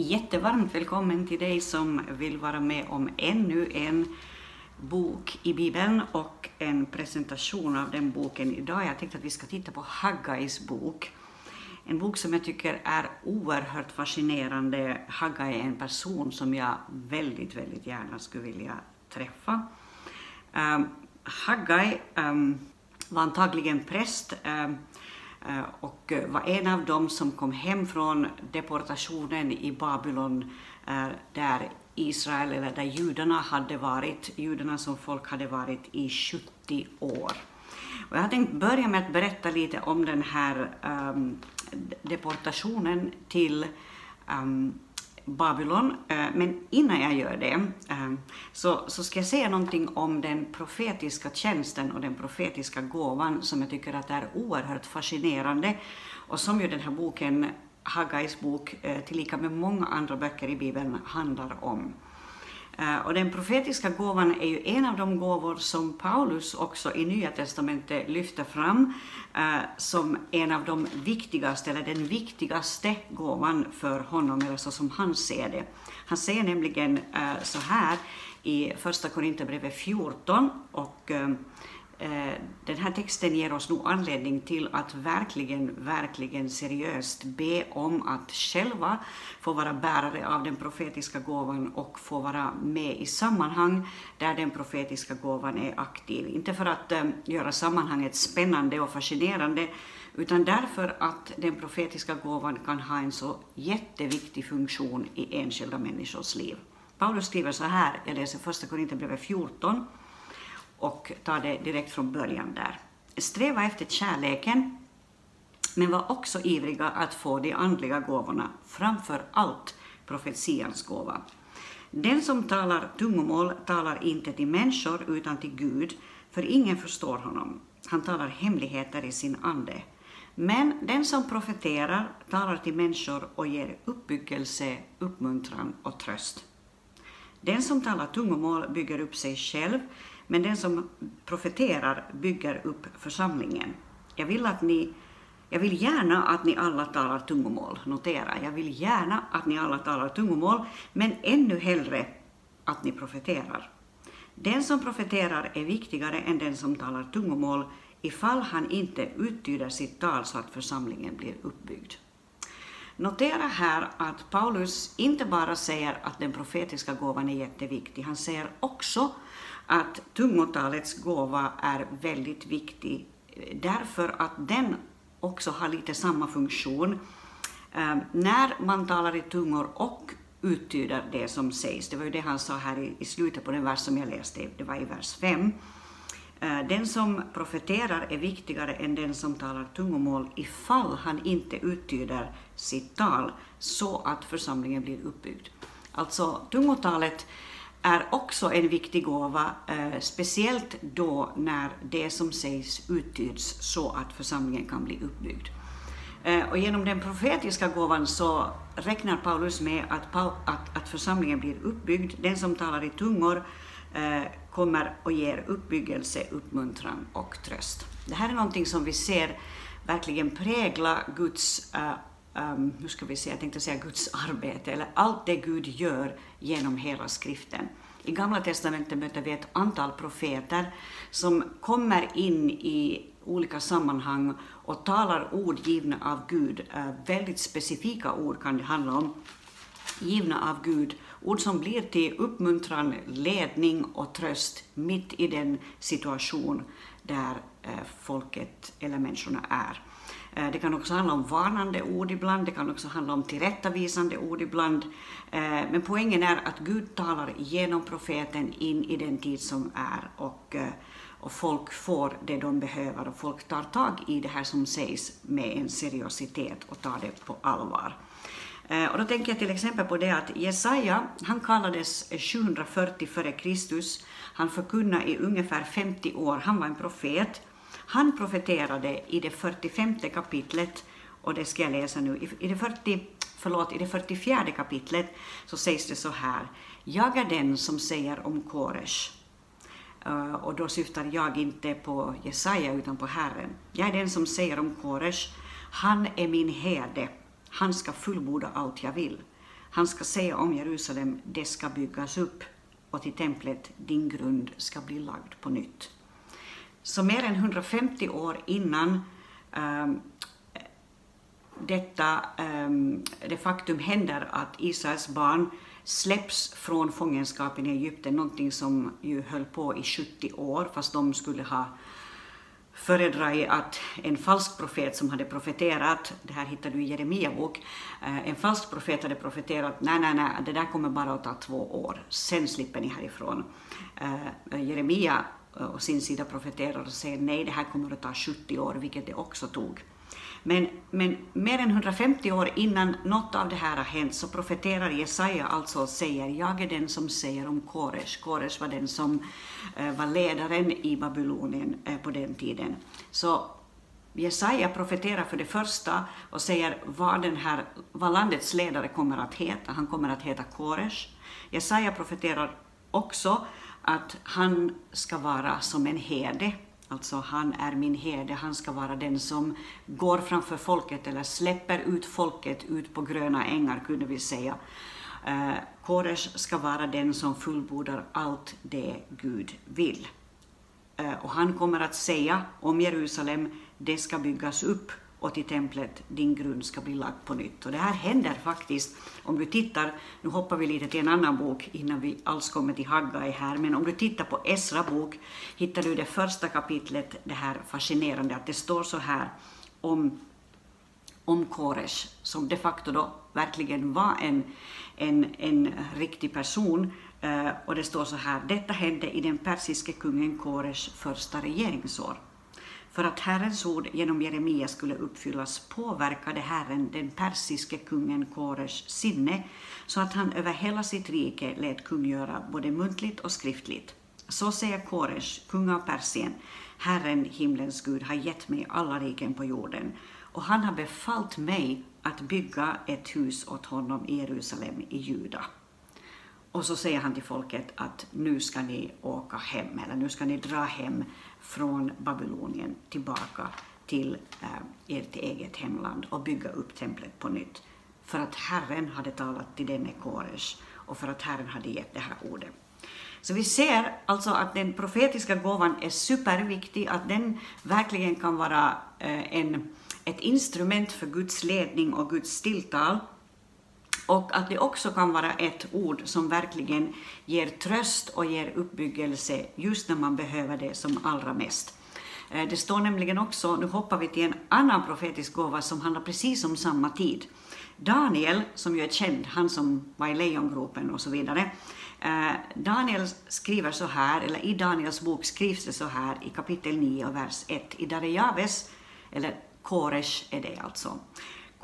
Jättevarmt välkommen till dig som vill vara med om ännu en bok i Bibeln och en presentation av den boken idag. Jag tänkte att vi ska titta på Haggais bok. En bok som jag tycker är oerhört fascinerande. Haggai är en person som jag väldigt, väldigt gärna skulle vilja träffa. Um, Haggai um, var antagligen präst um, Eh, och eh, var en av dem som kom hem från deportationen i Babylon eh, där Israel, eller där judarna hade varit, judarna som folk hade varit i 70 år. Och jag har tänkt börja med att berätta lite om den här um, deportationen till um, Babylon. Eh, men innan jag gör det eh, så, så ska jag säga någonting om den profetiska tjänsten och den profetiska gåvan som jag tycker att är oerhört fascinerande och som ju den här boken Haggais bok, eh, tillika med många andra böcker i Bibeln, handlar om. Eh, och den profetiska gåvan är ju en av de gåvor som Paulus också i Nya Testamentet lyfter fram eh, som en av de viktigaste, eller den viktigaste gåvan för honom, eller så som han ser det. Han säger nämligen eh, så här i Första Korinthierbrevet 14 och Eh, den här texten ger oss nog anledning till att verkligen, verkligen seriöst be om att själva få vara bärare av den profetiska gåvan och få vara med i sammanhang där den profetiska gåvan är aktiv. Inte för att eh, göra sammanhanget spännande och fascinerande, utan därför att den profetiska gåvan kan ha en så jätteviktig funktion i enskilda människors liv. Paulus skriver så här, jag läser första Korinthierbrevet 14, och ta det direkt från början där. Sträva efter kärleken, men var också ivriga att få de andliga gåvorna, framför allt profetians gåva. Den som talar tungomål talar inte till människor utan till Gud, för ingen förstår honom. Han talar hemligheter i sin ande. Men den som profeterar talar till människor och ger uppbyggelse, uppmuntran och tröst. Den som talar tungomål bygger upp sig själv, men den som profeterar bygger upp församlingen. Jag vill, att ni, jag vill gärna att ni alla talar tungomål, notera, jag vill gärna att ni alla talar tungomål, men ännu hellre att ni profeterar. Den som profeterar är viktigare än den som talar tungomål ifall han inte uttyder sitt tal så att församlingen blir uppbyggd. Notera här att Paulus inte bara säger att den profetiska gåvan är jätteviktig, han säger också att tungotalets gåva är väldigt viktig eh, därför att den också har lite samma funktion. Eh, när man talar i tungor och uttyder det som sägs, det var ju det han sa här i, i slutet på den vers som jag läste, det var i vers 5. Eh, den som profeterar är viktigare än den som talar tungomål ifall han inte uttyder sitt tal så att församlingen blir uppbyggd. Alltså tungotalet är också en viktig gåva, eh, speciellt då när det som sägs uttyds så att församlingen kan bli uppbyggd. Eh, och genom den profetiska gåvan så räknar Paulus med att, att, att församlingen blir uppbyggd. Den som talar i tungor eh, kommer och ger uppbyggelse, uppmuntran och tröst. Det här är någonting som vi ser verkligen prägla Guds eh, Ehm, um, hur ska vi säga, jag tänkte säga Guds arbete, eller allt det Gud gör genom hela skriften. I Gamla testamentet möter vi ett antal profeter som kommer in i olika sammanhang och talar ord givna av Gud. Uh, väldigt specifika ord kan det handla om, givna av Gud. Ord som blir till uppmuntran, ledning och tröst mitt i den situation där uh, folket eller människorna är. Eh, det kan också handla om varnande ord ibland, det kan också handla om tillrättavisande ord ibland. Eh, men poängen är att Gud talar genom profeten in i den tid som är och, eh, och folk får det de behöver och folk tar tag i det här som sägs med en seriositet och tar det på allvar. Och då tänker jag till exempel på det att Jesaja, han kallades 740 f.Kr. Han förkunnade i ungefär 50 år, han var en profet han profeterade i det 45 kapitlet, och det ska jag läsa nu, i det, 40, förlåt, i det 44 kapitlet så sägs det så här. Jag är den som säger om Koresh, uh, och då syftar jag inte på Jesaja utan på Herren. Jag är den som säger om Koresh, han är min herde, han ska fullborda allt jag vill. Han ska säga om Jerusalem, det ska byggas upp och till templet, din grund ska bli lagd på nytt. Så mer än 150 år innan um, detta, um, det faktum händer att Israels barn släpps från fångenskapen i Egypten, någonting som ju höll på i 70 år, fast de skulle ha föredragit att en falsk profet som hade profeterat, det här hittar du i Jeremia bok, eh, en falsk profet hade profeterat, nej, nej, nej, det där kommer bara att ta två år, sen slipper ni härifrån. Eh, Jeremia Eh, å sin sida profeterar och säger nej, det här kommer att ta 70 år, vilket det också tog. Men, men mer än 150 år innan något av det här har hänt så profeterar Jesaja alltså och säger jag är den som säger om Koresh. Koresh var den som eh, var ledaren i Babylonien eh, på den tiden. Så Jesaja profeterar för det första och säger vad, den här, vad landets ledare kommer att heta. Han kommer att heta Koresh. Jesaja profeterar också att han ska vara som en herde Alltså han är min herde, han ska vara den som går framför folket eller släpper ut folket ut på gröna ängar kunde vi säga. Eh, Koresh ska vara den som fullbordar allt det Gud vill. Eh, och han kommer att säga om Jerusalem, det ska byggas upp och till templet, din grund ska bli lagd på nytt. Och det här händer faktiskt, om du tittar, nu hoppar vi lite till en annan bok innan vi alls kommer till Haggai här, men om du tittar på Esra bok hittar du det första kapitlet, det här fascinerande att det står så här om, om Koresh, som de facto då verkligen var en, en, en riktig person, eh, och det står så här, detta hände i den persiske kungen Koresh första regeringsår. För att Herrens ord genom Jeremia skulle uppfyllas påverkade Herren den persiske kungen Kores sinne så att han över hela sitt rike lät kungöra både muntligt och skriftligt. Så säger Kores, kung av Persien, Herren, himlens Gud, har gett mig alla riken på jorden och han har befallt mig att bygga ett hus åt honom i Jerusalem i Juda. Och så säger han till folket att nu ska ni åka hem, eller nu ska ni dra hem från Babylonien tillbaka till eh, ert eget hemland och bygga upp templet på nytt. För att Herren hade talat till denne Kores och för att Herren hade gett det här ordet. Så vi ser alltså att den profetiska gåvan är superviktig, att den verkligen kan vara eh, en, ett instrument för Guds ledning och Guds tilltal och att det också kan vara ett ord som verkligen ger tröst och ger uppbyggelse just när man behöver det som allra mest. Eh, det står nämligen också, nu hoppar vi till en annan profetisk gåva som handlar precis om samma tid. Daniel, som ju är känd, han som var i lejongropen och så vidare. Eh, Daniel skriver så här, eller i Daniels bok skrivs det så här i kapitel 9 och vers 1. I Darejaves, eller Koresh är det alltså.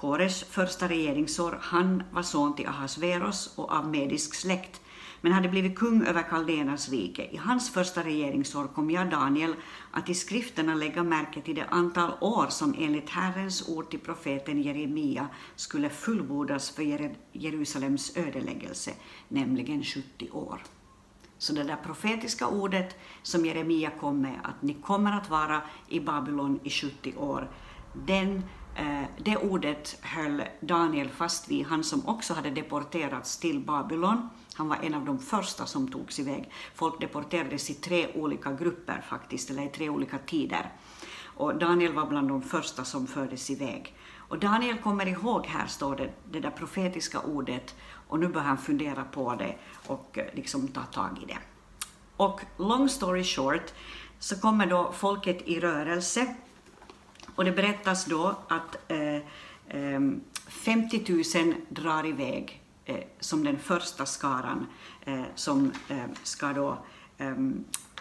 Kores första regeringsår, han var son till Ahasveros och av medisk släkt, men hade blivit kung över Kaldenas rike. I hans första regeringsår kom jag, Daniel, att i skrifterna lägga märke till det antal år som enligt Herrens ord till profeten Jeremia skulle fullbordas för Jerusalems ödeläggelse, nämligen 70 år. Så det där profetiska ordet som Jeremia kom med, att ni kommer att vara i Babylon i 70 år, den Eh, det ordet höll Daniel fast vid, han som också hade deporterats till Babylon. Han var en av de första som togs iväg. Folk deporterades i tre olika grupper faktiskt, eller i tre olika tider. Och Daniel var bland de första som fördes iväg. Och Daniel kommer ihåg, här står det, det där profetiska ordet, och nu börjar han fundera på det och eh, liksom ta tag i det. Och long story short, så kommer då folket i rörelse och det berättas då att eh, eh, 50 000 drar iväg eh, som den första skaran eh, som eh, ska då eh,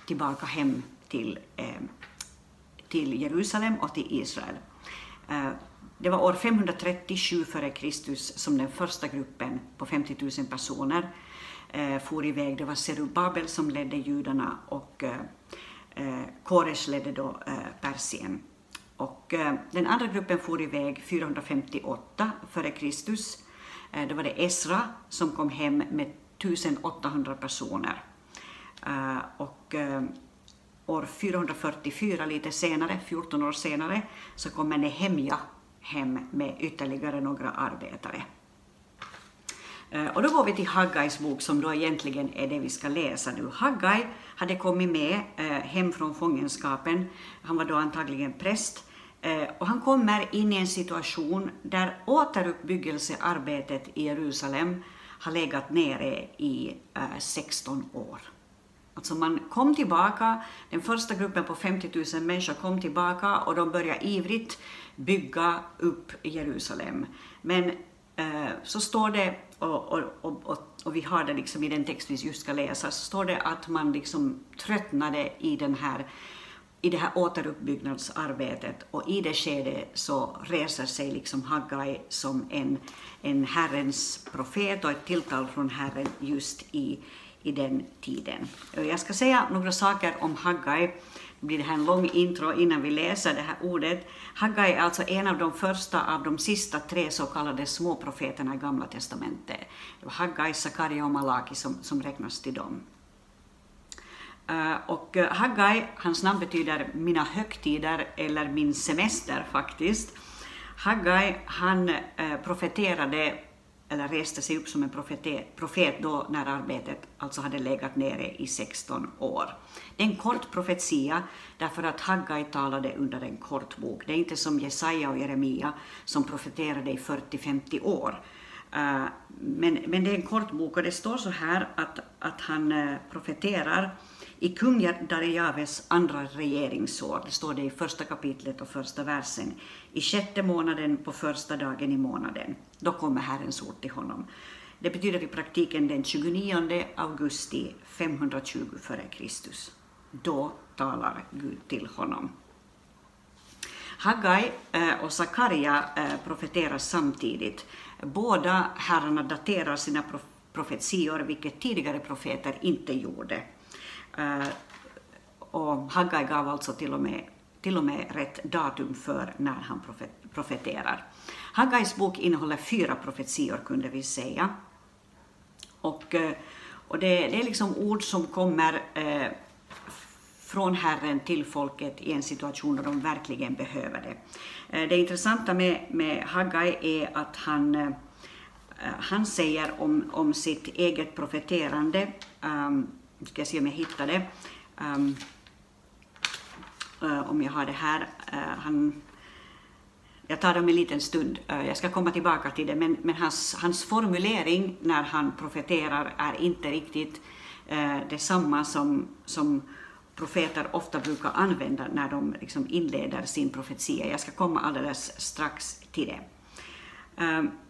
tillbaka hem till, ehm, till Jerusalem och till Israel. Eh, det var år 537 f.Kr. som den första gruppen på 50 000 personer eh, for iväg. Det var Serubabel som ledde judarna och eh, Kores ledde då Persien. Och eh, den andra gruppen for iväg 458 f.Kr. Då var det Esra som kom hem med 1800 personer. Eh, och eh, år 444, lite senare, 14 år senare, så kommer Nehemja hem med ytterligare några arbetare. Eh, och då går vi till Haggais bok som då egentligen är det vi ska läsa nu. Haggai hade kommit med eh, hem från fångenskapen. Han var då antagligen präst. Eh, och han kommer in i en situation där återuppbyggelsearbetet i Jerusalem har legat nere i 16 år. Alltså man kom tillbaka, den första gruppen på 50 000 människor kom tillbaka och de började ivrigt bygga upp Jerusalem. Men eh, så står det, och, och, och, och, vi har det liksom i den text vi just ska läsa, så står det att man liksom tröttnade i den här i det här återuppbyggnadsarbetet och i det skedet så reser sig liksom Haggai som en, en Herrens profet och ett tilltal från Herren just i, i den tiden. Jag ska säga några saker om Haggai. Det blir det här en lång intro innan vi läser det här ordet. Haggai är alltså en av de första av de sista tre så kallade småprofeterna i Gamla Testamentet. Det var Haggai, Sakaria och Malaki som, som räknas till dem. Uh, och uh, Haggai, hans namn betyder mina högtider eller min semester faktiskt. Haggai, han uh, profeterade eller reste sig upp som en profet, profet då när arbetet alltså hade legat nere i 16 år. Det är en kort profetia därför att Haggai talade under en kort bok. Det är inte som Jesaja och Jeremia som profeterade i 40-50 år. Eh, men, men det är en kort bok och det står så här att, att han eh, profeterar i kung Darejaves andra regeringsår, det står det i första kapitlet och första versen, i sjätte månaden på första dagen i månaden, då kommer Herrens ord till honom. Det betyder i praktiken den 29 augusti 520 f.Kr. Då talar Gud till honom. Haggai eh, och Sakaria eh, profeterar samtidigt. Båda herrarna daterar sina profetior, vilket tidigare profeter inte gjorde. Eh, och Haggai gav alltså till och, med, till och med rätt datum för när han profeterar. Haggais bok innehåller fyra profetior kunde vi säga. Och, eh, och det, det, är liksom ord som kommer eh, från Herren till folket i en situation där de verkligen behöver det. Eh, det intressanta med, med Haggai är att han, eh, han säger om, om sitt eget profeterande um, nu ska jag se om jag hittar det. Um, Eh, om jag har det här. Uh, han, jag tar det om en liten stund. Uh, jag ska komma tillbaka till det, men, men hans, hans formulering när han profeterar är inte riktigt uh, detsamma som, som profeter ofta brukar använda när de liksom inleder sin profetia. Jag ska komma alldeles strax till det.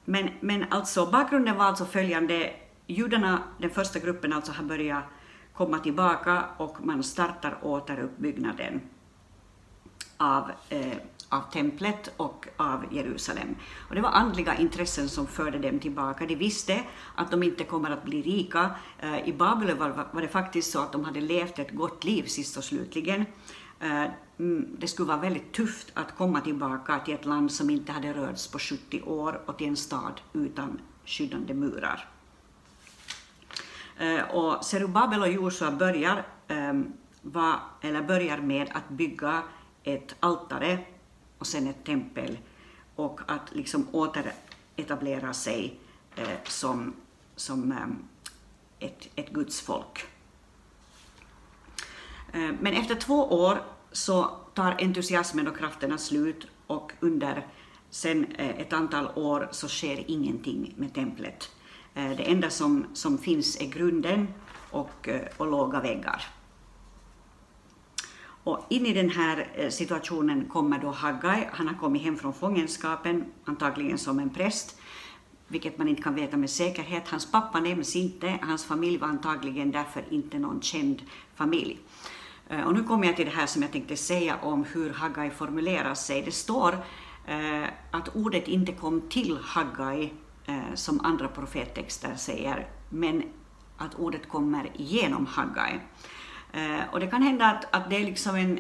Men, men alltså, bakgrunden var alltså följande. Judarna, den första gruppen, alltså har börjat komma tillbaka och man startar återuppbyggnaden av, eh, av templet och av Jerusalem. Och det var andliga intressen som förde dem tillbaka. De visste att de inte kommer att bli rika. Eh, I Babylon var, var det faktiskt så att de hade levt ett gott liv sist och slutligen. Eh, mm, det skulle vara väldigt tufft att komma tillbaka till ett land som inte hade rörts på 70 år och till en stad utan skyddande murar. Eh, och Zerubabel och Josua börjar, ehm, eller börjar med att bygga ett altare och sen ett tempel och att liksom återetablera sig eh, som, som eh, ett, ett Guds folk. Eh, men efter två år så tar entusiasmen och krafterna slut och under sen eh, ett antal år så sker ingenting med templet. Eh, det enda som, som finns är grunden och, eh, och låga väggar. Och in i den här eh, situationen kommer då Haggai. Han har kommit hem från fångenskapen, antagligen som en präst, vilket man inte kan veta med säkerhet. Hans pappa nämns inte, hans familj var antagligen därför inte någon känd familj. Eh, och nu kommer jag till det här som jag tänkte säga om hur Haggai formulerar sig. Det står eh, att ordet inte kom till Haggai som andra profettexter säger, men att ordet kommer genom Haggai. Eh, och det kan hända att, att det är liksom en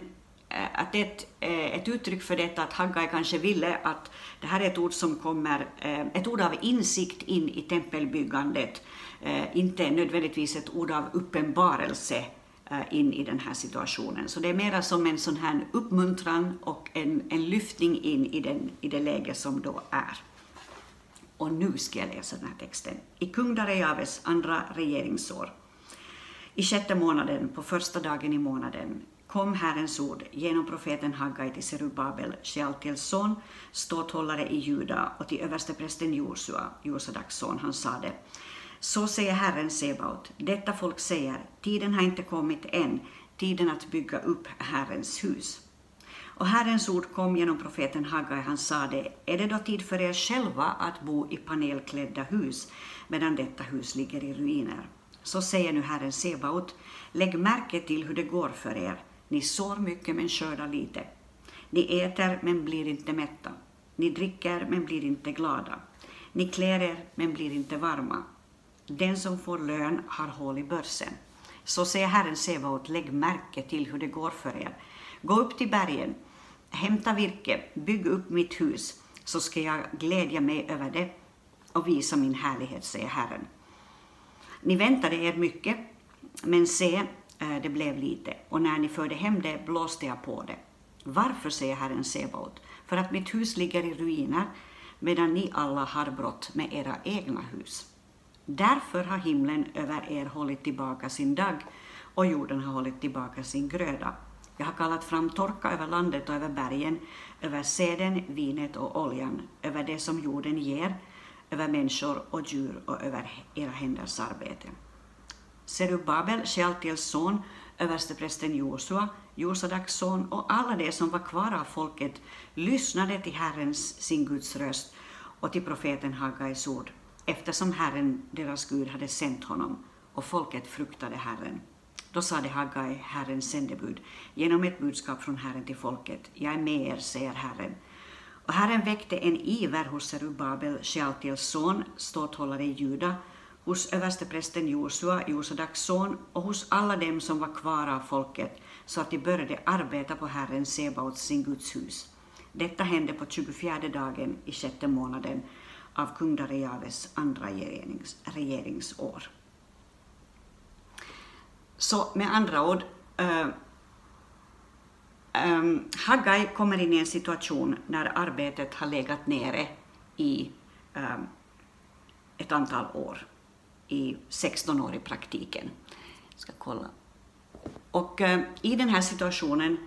eh, att det är ett, eh, ett uttryck för detta att Haggai kanske ville att det här är ett ord som kommer, ett ord av insikt in i tempelbyggandet, inte nödvändigtvis ett ord av uppenbarelse in i den här situationen. Så det är mera som en sån här uppmuntran och en, en lyftning in i, den, i det läge som då är. Och nu ska jag läsa den här texten. I kung Darejaves andra regeringsår, i sjätte månaden, på första dagen i månaden, kom Herrens ord genom profeten Haggai till Serubabel, Shealtiels son, ståthållare i Juda, och till översteprästen Josua, Josadaks son. Han sade, så säger Herren Sebaot, detta folk säger, tiden har inte kommit än, tiden att bygga upp Herrens hus. Och Herrens ord kom genom profeten Haggai, han sade, är det då tid för er själva att bo i panelklädda hus, medan detta hus ligger i ruiner? Så säger nu Herren Sebaot, lägg märke till hur det går för er. Ni sår mycket men skördar lite. Ni äter men blir inte mätta. Ni dricker men blir inte glada. Ni klär er men blir inte varma. Den som får lön har hål i börsen. Så säger Herren Sebaot, lägg märke till hur det går för er. Gå upp till bergen, hämta virke, bygg upp mitt hus, så ska jag glädja mig över det och visa min härlighet, säger Herren. Ni väntade er mycket, men se, eh, det blev lite, och när ni förde hem det blåste jag på det. Varför, säger Herren Sebaot, för att mitt hus ligger i ruiner, medan ni alla har brott med era egna hus. Därför har himlen över er hållit tillbaka sin dag, och jorden har hållit tillbaka sin gröda. Jag har kallat fram torka över landet och över bergen, över seden, vinet och oljan, över det som jorden ger, över människor och djur och över era händers arbete. Serubabel, Shealtiels son, översteprästen Josua, Josadaks son och alla de som var kvar av folket lyssnade till Herrens, sin Guds röst och till profeten Haggais ord, eftersom Herren, deras Gud, hade sänt honom och folket fruktade Herren. Då sade Haggai, Herrens sändebud, genom ett budskap från Herren till folket, jag är med er, säger Herren. Och Herren väckte en iver hos Serubabel, Shealtiels son, ståthållare i Juda, hos översteprästen Josua, Josadaks son, och hos alla dem som var kvar av folket, så att de började arbeta på Herren Sebaot, sin Guds hus. Detta hände på 24 dagen i sjätte månaden av kung Darejaves andra regerings, regeringsår. Så med andra ord, eh, Um, Haggai kommer in i en situation när arbetet har legat nere i um, ett antal år, i 16 år i praktiken. Jag ska kolla. Och äh, i den här situationen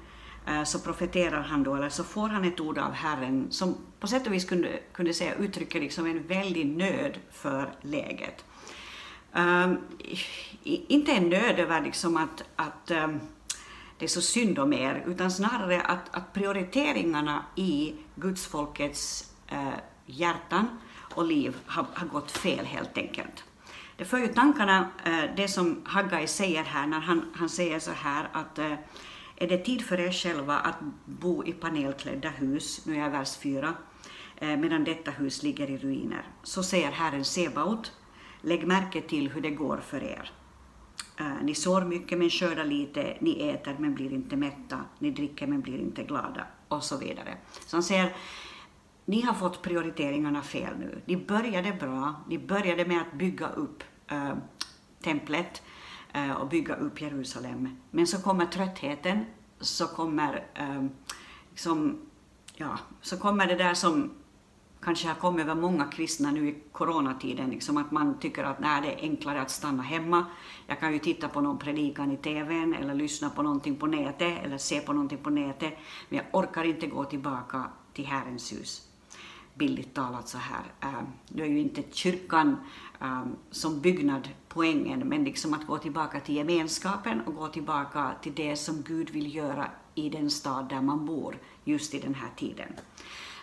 eh, så profeterar han då, eller så får han ett ord av Herren som på sätt och vis kunde, kunde säga uttrycker liksom en väldig nöd för läget. Um, inte en nöd över liksom att, att um, det är så synd om er, utan snarare att, att prioriteringarna i gudsfolkets eh, hjärtan och liv har, har, gått fel helt enkelt. Det för ju tankarna, eh, det som Haggai säger här, när han, han säger så här att eh, är det tid för er själva att bo i panelklädda hus, nu är jag vers 4, eh, medan detta hus ligger i ruiner. Så säger Herren Sebaot, Lägg märke till hur det går för er. Eh, ni sår mycket men skördar lite, ni äter men blir inte mätta, ni dricker men blir inte glada och så vidare. Så han säger, ni har fått prioriteringarna fel nu. Ni började bra, ni började med att bygga upp äh, templet äh, och bygga upp Jerusalem. Men så kommer tröttheten, så kommer, liksom, ja, så kommer det där som kanske har kommit över många kristna nu i coronatiden, liksom att man tycker att nej, det är enklare att stanna hemma. Jag kan ju titta på någon predikan i TVn eller lyssna på någonting på nätet eller se på någonting på nätet, men jag orkar inte gå tillbaka till Herrens hus. Billigt talat så här. Eh, nu är ju inte kyrkan eh, som byggnad poängen, men liksom att gå tillbaka till gemenskapen och gå tillbaka till det som Gud vill göra i den stad där man bor just i den här tiden.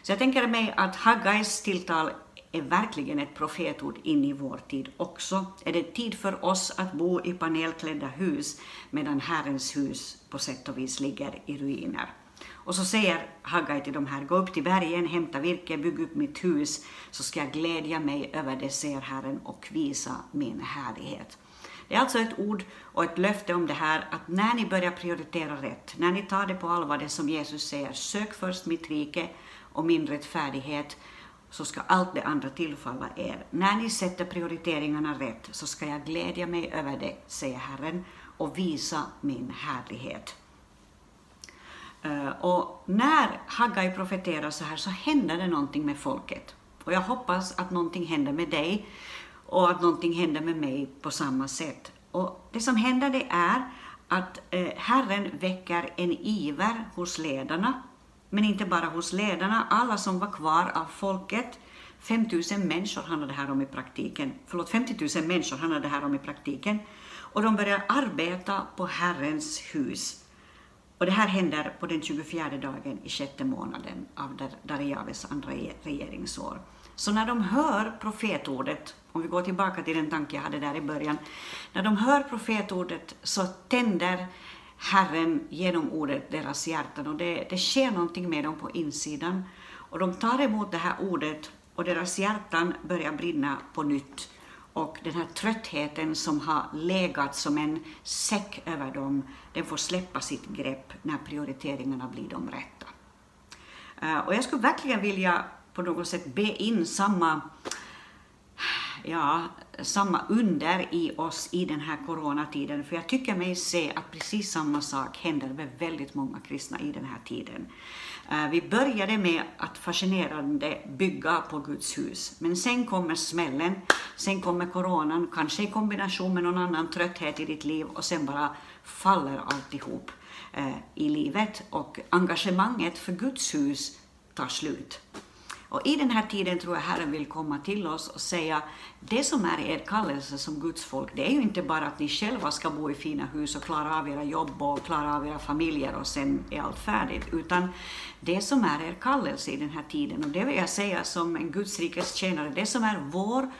Så jag tänker mig att Haggais tilltal är verkligen ett profetord in i vår tid också. Är det tid för oss att bo i panelklädda hus medan Herrens hus på sätt och vis ligger i ruiner? Och så säger Haggai till de här, gå upp till bergen, hämta virke, bygg upp mitt hus, så ska jag glädja mig över det, säger Herren, och visa min härlighet. Det är alltså ett ord och ett löfte om det här att när ni börjar prioritera rätt, när ni tar det på allvar, det som Jesus säger, sök först mitt rike och min rättfärdighet, så ska allt det andra tillfalla er. När ni sätter prioriteringarna rätt så ska jag glädja mig över det, säger Herren, och visa min härlighet. Eh, och när Haggai profeterar så här så händer det någonting med folket. Och jag hoppas att någonting händer med dig och att någonting händer med mig på samma sätt. Och det som händer det är att eh, Herren väcker en iver hos ledarna, men inte bara hos ledarna, alla som var kvar av folket. 5 000 människor handlade det här om i praktiken, förlåt 50 000 människor handlar det här om i praktiken. Och de börjar arbeta på Herrens hus. Och det här händer på den 24 dagen i sjätte månaden av Darijaves andra regeringsår. Så när de hör profetordet, om vi går tillbaka till den tanke jag hade där i början, när de hör profetordet så tänder Herren genom ordet deras hjärtan och det, det sker någonting med dem på insidan. Och de tar emot det här ordet och deras hjärtan börjar brinna på nytt. Och den här tröttheten som har legat som en säck över dem, den får släppa sitt grepp när prioriteringarna blir de rätta. Eh, och jag skulle verkligen vilja på något sätt be in samma, ja, samma under i oss i den här coronatiden, för jag tycker mig se att precis samma sak händer med väldigt många kristna i den här tiden. Eh, vi började med att fascinerande bygga på Guds hus, men sen kommer smällen, sen kommer coronan, kanske i kombination med någon annan trötthet i ditt liv och sen bara faller alltihop eh, i livet och engagemanget för Guds hus tar slut. Och i den här tiden tror jag Herren vill komma till oss och säga, det som är er kallelse som Guds folk, det är ju inte bara att ni själva ska bo i fina hus och klara av era jobb och klara av era familjer och sen är allt färdigt, utan det som är er kallelse i den här tiden, och det vill jag säga som en Guds rikes tjänare, det som är vår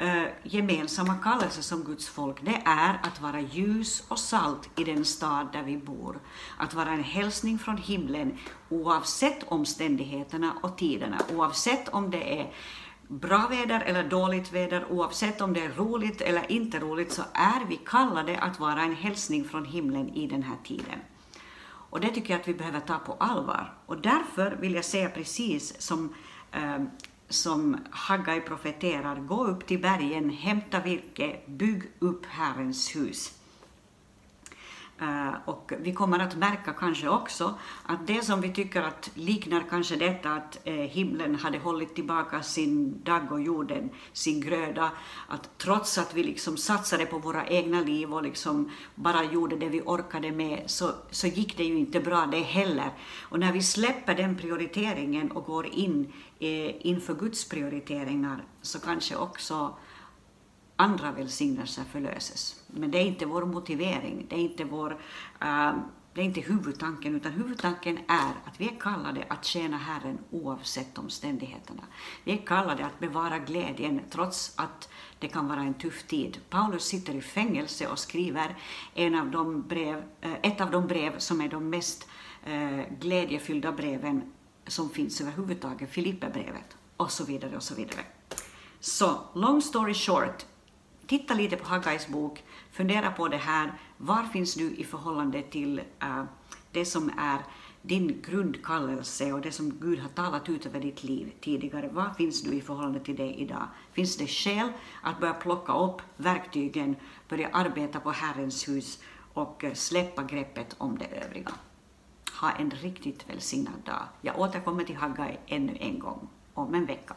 eh, gemensamma kallelse som Guds folk, det är att vara ljus och salt i den stad där vi bor. Att vara en hälsning från himlen oavsett omständigheterna och tiderna, oavsett om det är bra väder eller dåligt väder, oavsett om det är roligt eller inte roligt, så är vi kallade att vara en hälsning från himlen i den här tiden. Och det tycker jag att vi behöver ta på allvar. Och därför vill jag säga precis som eh, som Haggai profeterar, gå upp till bergen, hämta virke, bygg upp Herrens hus. Eh, och vi kommer att märka kanske också att det som vi tycker att liknar kanske detta att eh, himlen hade hållit tillbaka sin dag och jorden sin gröda, att trots att vi liksom satsade på våra egna liv och liksom bara gjorde det vi orkade med, så, så gick det ju inte bra det heller. Och när vi släpper den prioriteringen och går in eh, inför Guds prioriteringar, så kanske också andra välsignelser förlöses. Men det är inte vår motivering, det är inte, vår, uh, det är inte huvudtanken, utan huvudtanken är att vi är kallade att tjäna Herren oavsett omständigheterna. Vi är kallade att bevara glädjen trots att det kan vara en tuff tid. Paulus sitter i fängelse och skriver en av de brev, uh, ett av de brev som är de mest uh, glädjefyllda breven som finns överhuvudtaget, Filipperbrevet och så vidare och så vidare. Så, long story short, titta lite på Haggais bok, fundera på det här, var finns du i förhållande till uh, det som är din grundkallelse och det som Gud har talat ut över ditt liv tidigare, var finns du i förhållande till det idag? Finns det skäl att börja plocka upp verktygen, börja arbeta på Herrens hus och eh, släppa greppet om det övriga? Ha en riktigt välsignad dag. Jag återkommer till Haggai ännu en gång om en vecka.